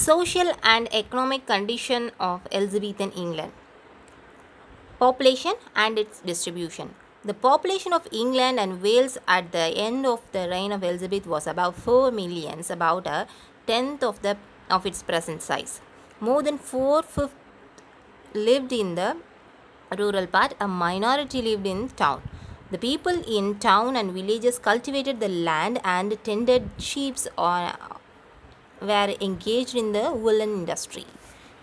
Social and economic condition of Elizabethan England. Population and its distribution. The population of England and Wales at the end of the reign of Elizabeth was about 4 millions, about a tenth of, the, of its present size. More than 4 fifths lived in the rural part, a minority lived in town. The people in town and villages cultivated the land and tended sheep or were engaged in the woolen industry.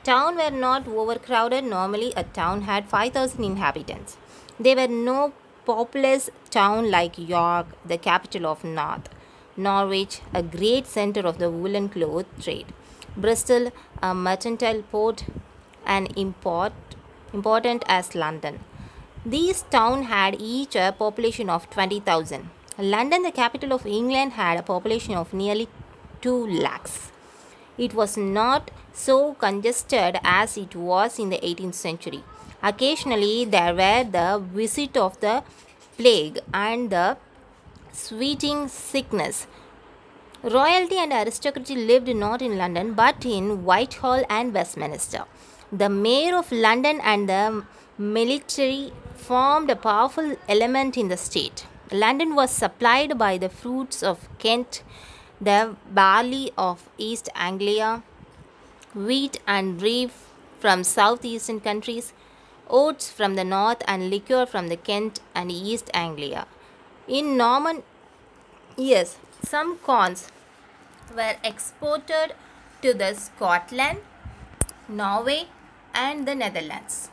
Town were not overcrowded. Normally, a town had 5,000 inhabitants. There were no populous town like York, the capital of North, Norwich, a great center of the woolen cloth trade, Bristol, a mercantile port, and import, important as London. These towns had each a population of 20,000. London, the capital of England, had a population of nearly 2 lakhs. It was not so congested as it was in the 18th century. Occasionally, there were the visit of the plague and the sweating sickness. Royalty and aristocracy lived not in London but in Whitehall and Westminster. The mayor of London and the military formed a powerful element in the state. London was supplied by the fruits of Kent, the barley of East Anglia, wheat and beef from southeastern countries, oats from the north, and liquor from the Kent and East Anglia. In Norman years, some corns were exported to the Scotland, Norway, and the Netherlands.